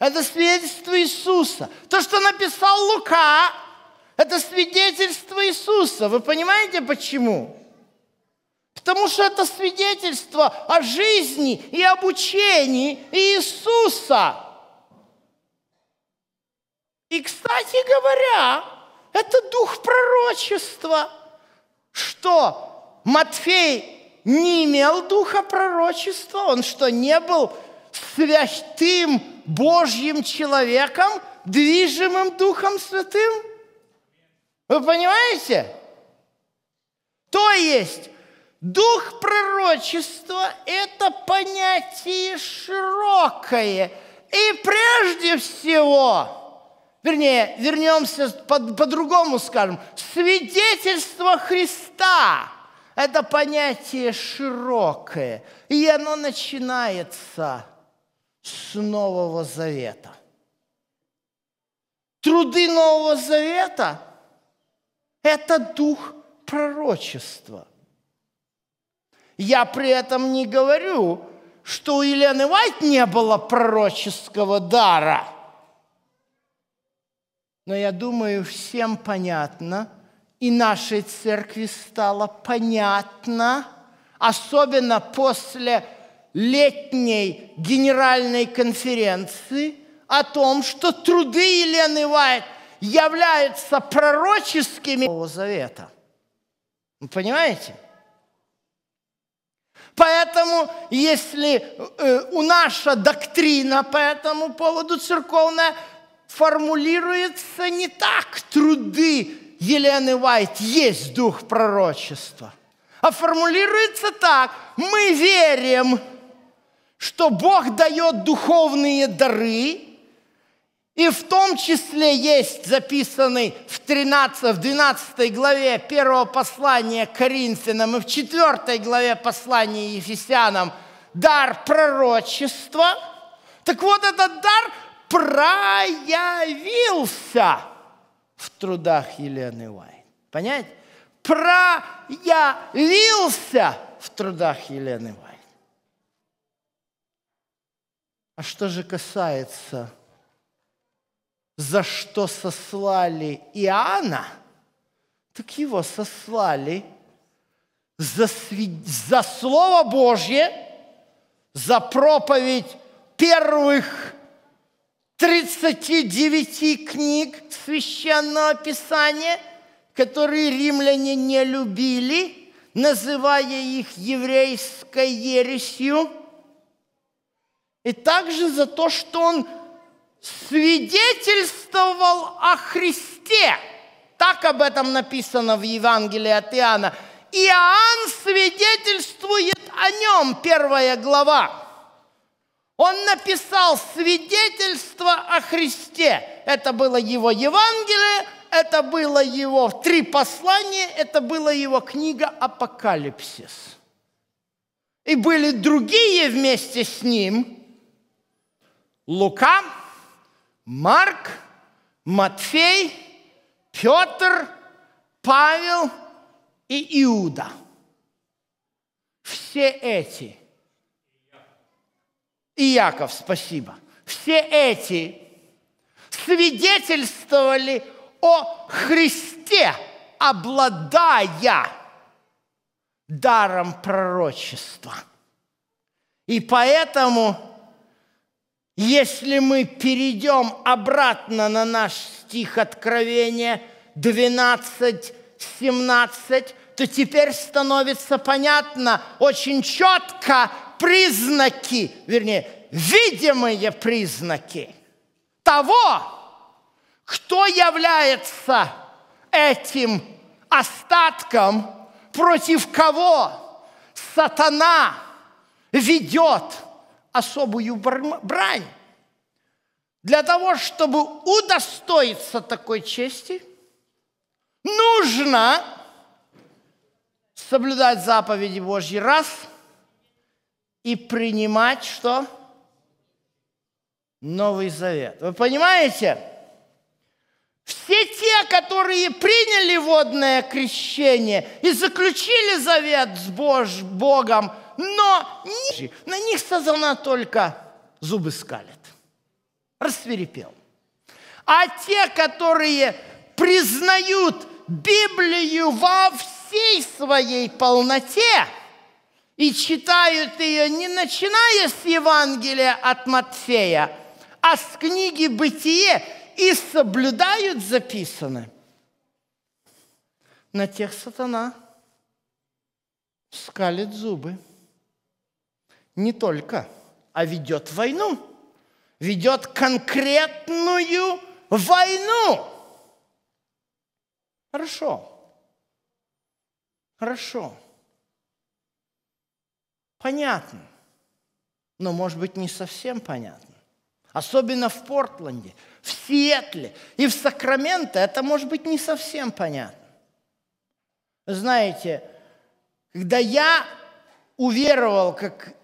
это свидетельство Иисуса. То, что написал Лука, это свидетельство Иисуса. Вы понимаете, почему? Потому что это свидетельство о жизни и обучении Иисуса. И, кстати говоря, это дух пророчества, что Матфей не имел духа пророчества, он что, не был святым Божьим человеком, движимым Духом Святым? Вы понимаете? То есть Дух пророчества – это понятие широкое. И прежде всего, вернее, вернемся по- по-другому скажем, свидетельство Христа – это понятие широкое. И оно начинается с Нового Завета. Труды Нового Завета – это дух пророчества. Я при этом не говорю, что у Елены Вайт не было пророческого дара. Но я думаю, всем понятно, и нашей церкви стало понятно, особенно после летней генеральной конференции, о том, что труды Елены Вайт являются пророческими Нового Завета. Вы понимаете? Поэтому, если э, у наша доктрина по этому поводу церковная формулируется не так, труды Елены Вайт есть дух пророчества, а формулируется так, мы верим, что Бог дает духовные дары, и в том числе есть записанный в 13, в 12 главе первого послания Коринфянам и в 4 главе послания Ефесянам дар пророчества. Так вот, этот дар проявился в трудах Елены Уайт. Понимаете? Проявился в трудах Елены Уайт. А что же касается за что сослали Иоанна, так его сослали за, свид... за Слово Божье, за проповедь первых 39 книг Священного Писания, которые римляне не любили, называя их еврейской ересью, и также за то, что он свидетельствовал о Христе. Так об этом написано в Евангелии от Иоанна. Иоанн свидетельствует о нем, первая глава. Он написал свидетельство о Христе. Это было его Евангелие, это было его три послания, это была его книга «Апокалипсис». И были другие вместе с ним. Лука, Марк, Матфей, Петр, Павел и Иуда. Все эти – и Яков, спасибо. Все эти свидетельствовали о Христе, обладая даром пророчества. И поэтому, если мы перейдем обратно на наш стих Откровения 12, 17, то теперь становится понятно очень четко, признаки, вернее, видимые признаки того, кто является этим остатком, против кого сатана ведет особую брань. Для того, чтобы удостоиться такой чести, нужно соблюдать заповеди Божьи раз – и принимать что? Новый Завет. Вы понимаете? Все те, которые приняли водное крещение и заключили завет с Бож, Богом, но на них сатана только зубы скалит, рассверепел. А те, которые признают Библию во всей своей полноте – и читают ее не начиная с Евангелия от Матфея, а с книги «Бытие» и соблюдают записанное. На тех сатана скалит зубы. Не только, а ведет войну. Ведет конкретную войну. Хорошо. Хорошо. Понятно, но, может быть, не совсем понятно. Особенно в Портленде, в Сиэтле и в Сакраменто это может быть не совсем понятно. Знаете, когда я уверовал как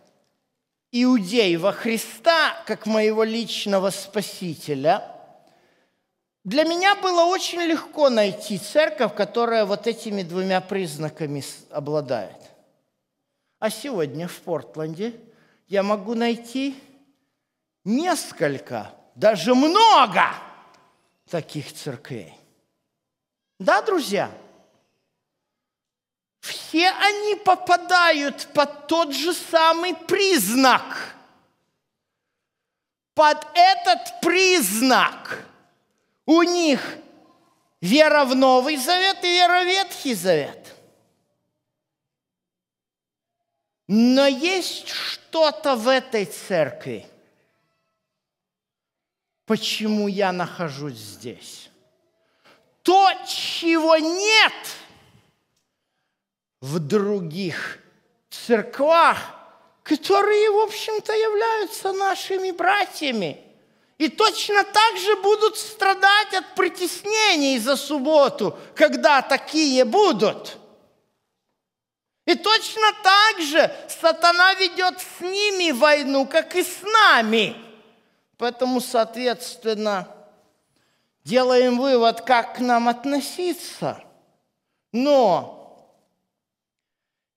иудей во Христа, как моего личного спасителя, для меня было очень легко найти церковь, которая вот этими двумя признаками обладает – а сегодня в Портленде я могу найти несколько, даже много таких церквей. Да, друзья? Все они попадают под тот же самый признак. Под этот признак у них вера в Новый Завет и вера в Ветхий Завет – Но есть что-то в этой церкви, почему я нахожусь здесь. То, чего нет в других церквах, которые, в общем-то, являются нашими братьями. И точно так же будут страдать от притеснений за субботу, когда такие будут – и точно так же сатана ведет с ними войну, как и с нами. Поэтому, соответственно, делаем вывод, как к нам относиться. Но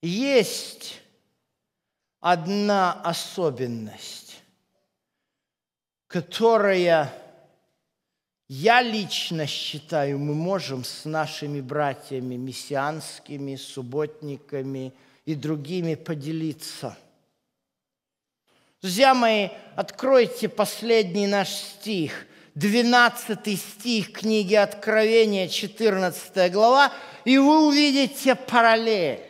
есть одна особенность, которая я лично считаю, мы можем с нашими братьями мессианскими, субботниками и другими поделиться. Друзья мои, откройте последний наш стих, 12 стих книги Откровения, 14 глава, и вы увидите параллель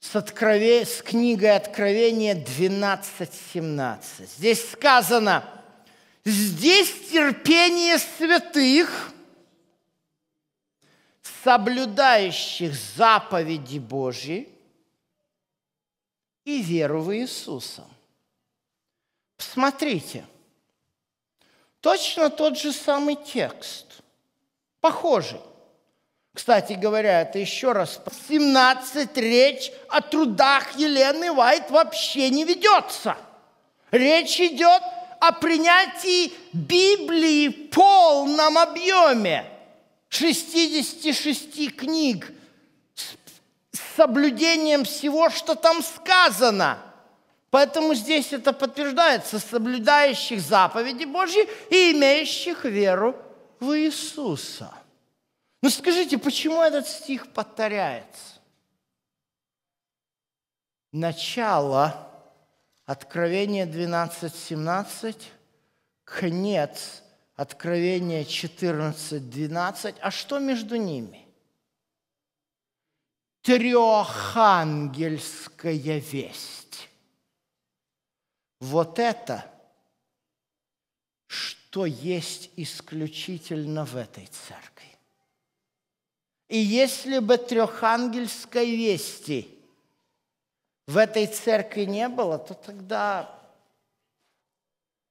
с, открове... с книгой Откровения 12.17. Здесь сказано – Здесь терпение святых, соблюдающих заповеди Божьи и веру в Иисуса. Посмотрите. Точно тот же самый текст. Похожий. Кстати говоря, это еще раз, 17 речь о трудах Елены Вайт вообще не ведется. Речь идет о принятии Библии в полном объеме. 66 книг с соблюдением всего, что там сказано. Поэтому здесь это подтверждается, соблюдающих заповеди Божьи и имеющих веру в Иисуса. Ну скажите, почему этот стих повторяется? Начало Откровения 12.17, конец Откровения 14.12. А что между ними? Трехангельская весть. Вот это, что есть исключительно в этой церкви. И если бы трехангельской вести в этой церкви не было, то тогда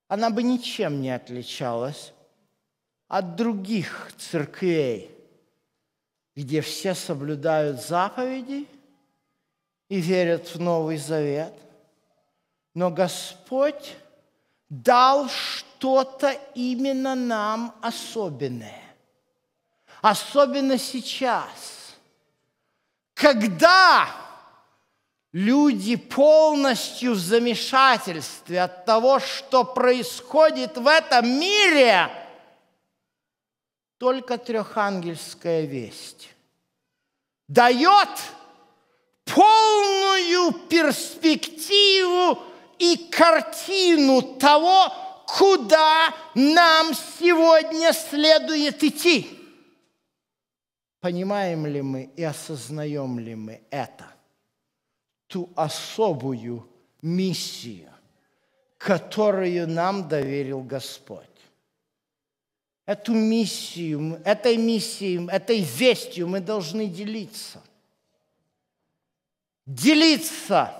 она бы ничем не отличалась от других церквей, где все соблюдают заповеди и верят в Новый Завет. Но Господь дал что-то именно нам особенное. Особенно сейчас, когда люди полностью в замешательстве от того, что происходит в этом мире, только трехангельская весть дает полную перспективу и картину того, куда нам сегодня следует идти. Понимаем ли мы и осознаем ли мы это? Ту особую миссию, которую нам доверил Господь. Эту миссию, этой миссией, этой вестью мы должны делиться. Делиться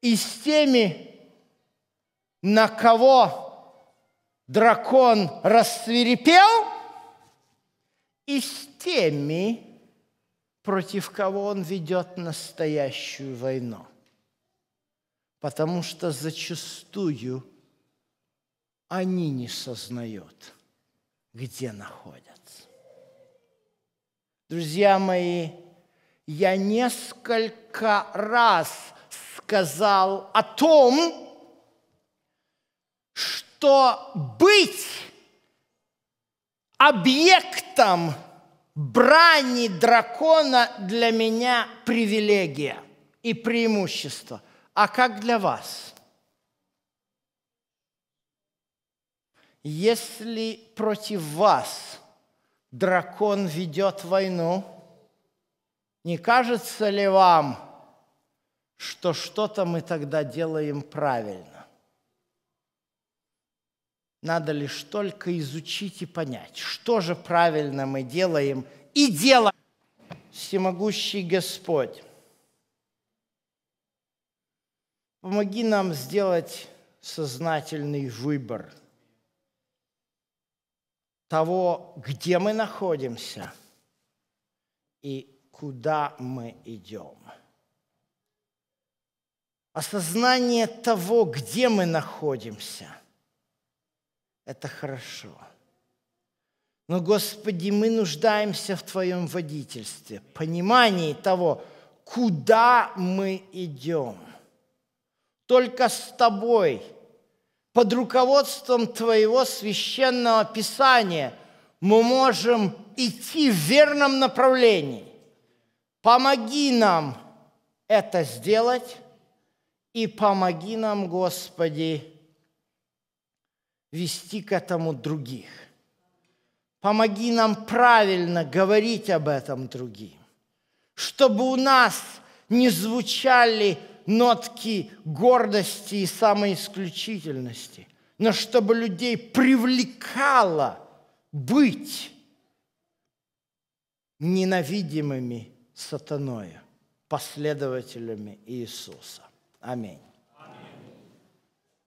и с теми, на кого дракон рассверепел – и с теми, против кого он ведет настоящую войну. Потому что зачастую они не сознают, где находятся. Друзья мои, я несколько раз сказал о том, что быть объектом брани дракона для меня привилегия и преимущество. А как для вас? Если против вас дракон ведет войну, не кажется ли вам, что что-то мы тогда делаем правильно? Надо лишь только изучить и понять, что же правильно мы делаем и делаем. Всемогущий Господь, помоги нам сделать сознательный выбор того, где мы находимся и куда мы идем. Осознание того, где мы находимся – это хорошо. Но, Господи, мы нуждаемся в Твоем водительстве, понимании того, куда мы идем. Только с Тобой, под руководством Твоего священного Писания, мы можем идти в верном направлении. Помоги нам это сделать и помоги нам, Господи, вести к этому других. Помоги нам правильно говорить об этом другим, чтобы у нас не звучали нотки гордости и самоисключительности, но чтобы людей привлекало быть ненавидимыми сатаною, последователями Иисуса. Аминь.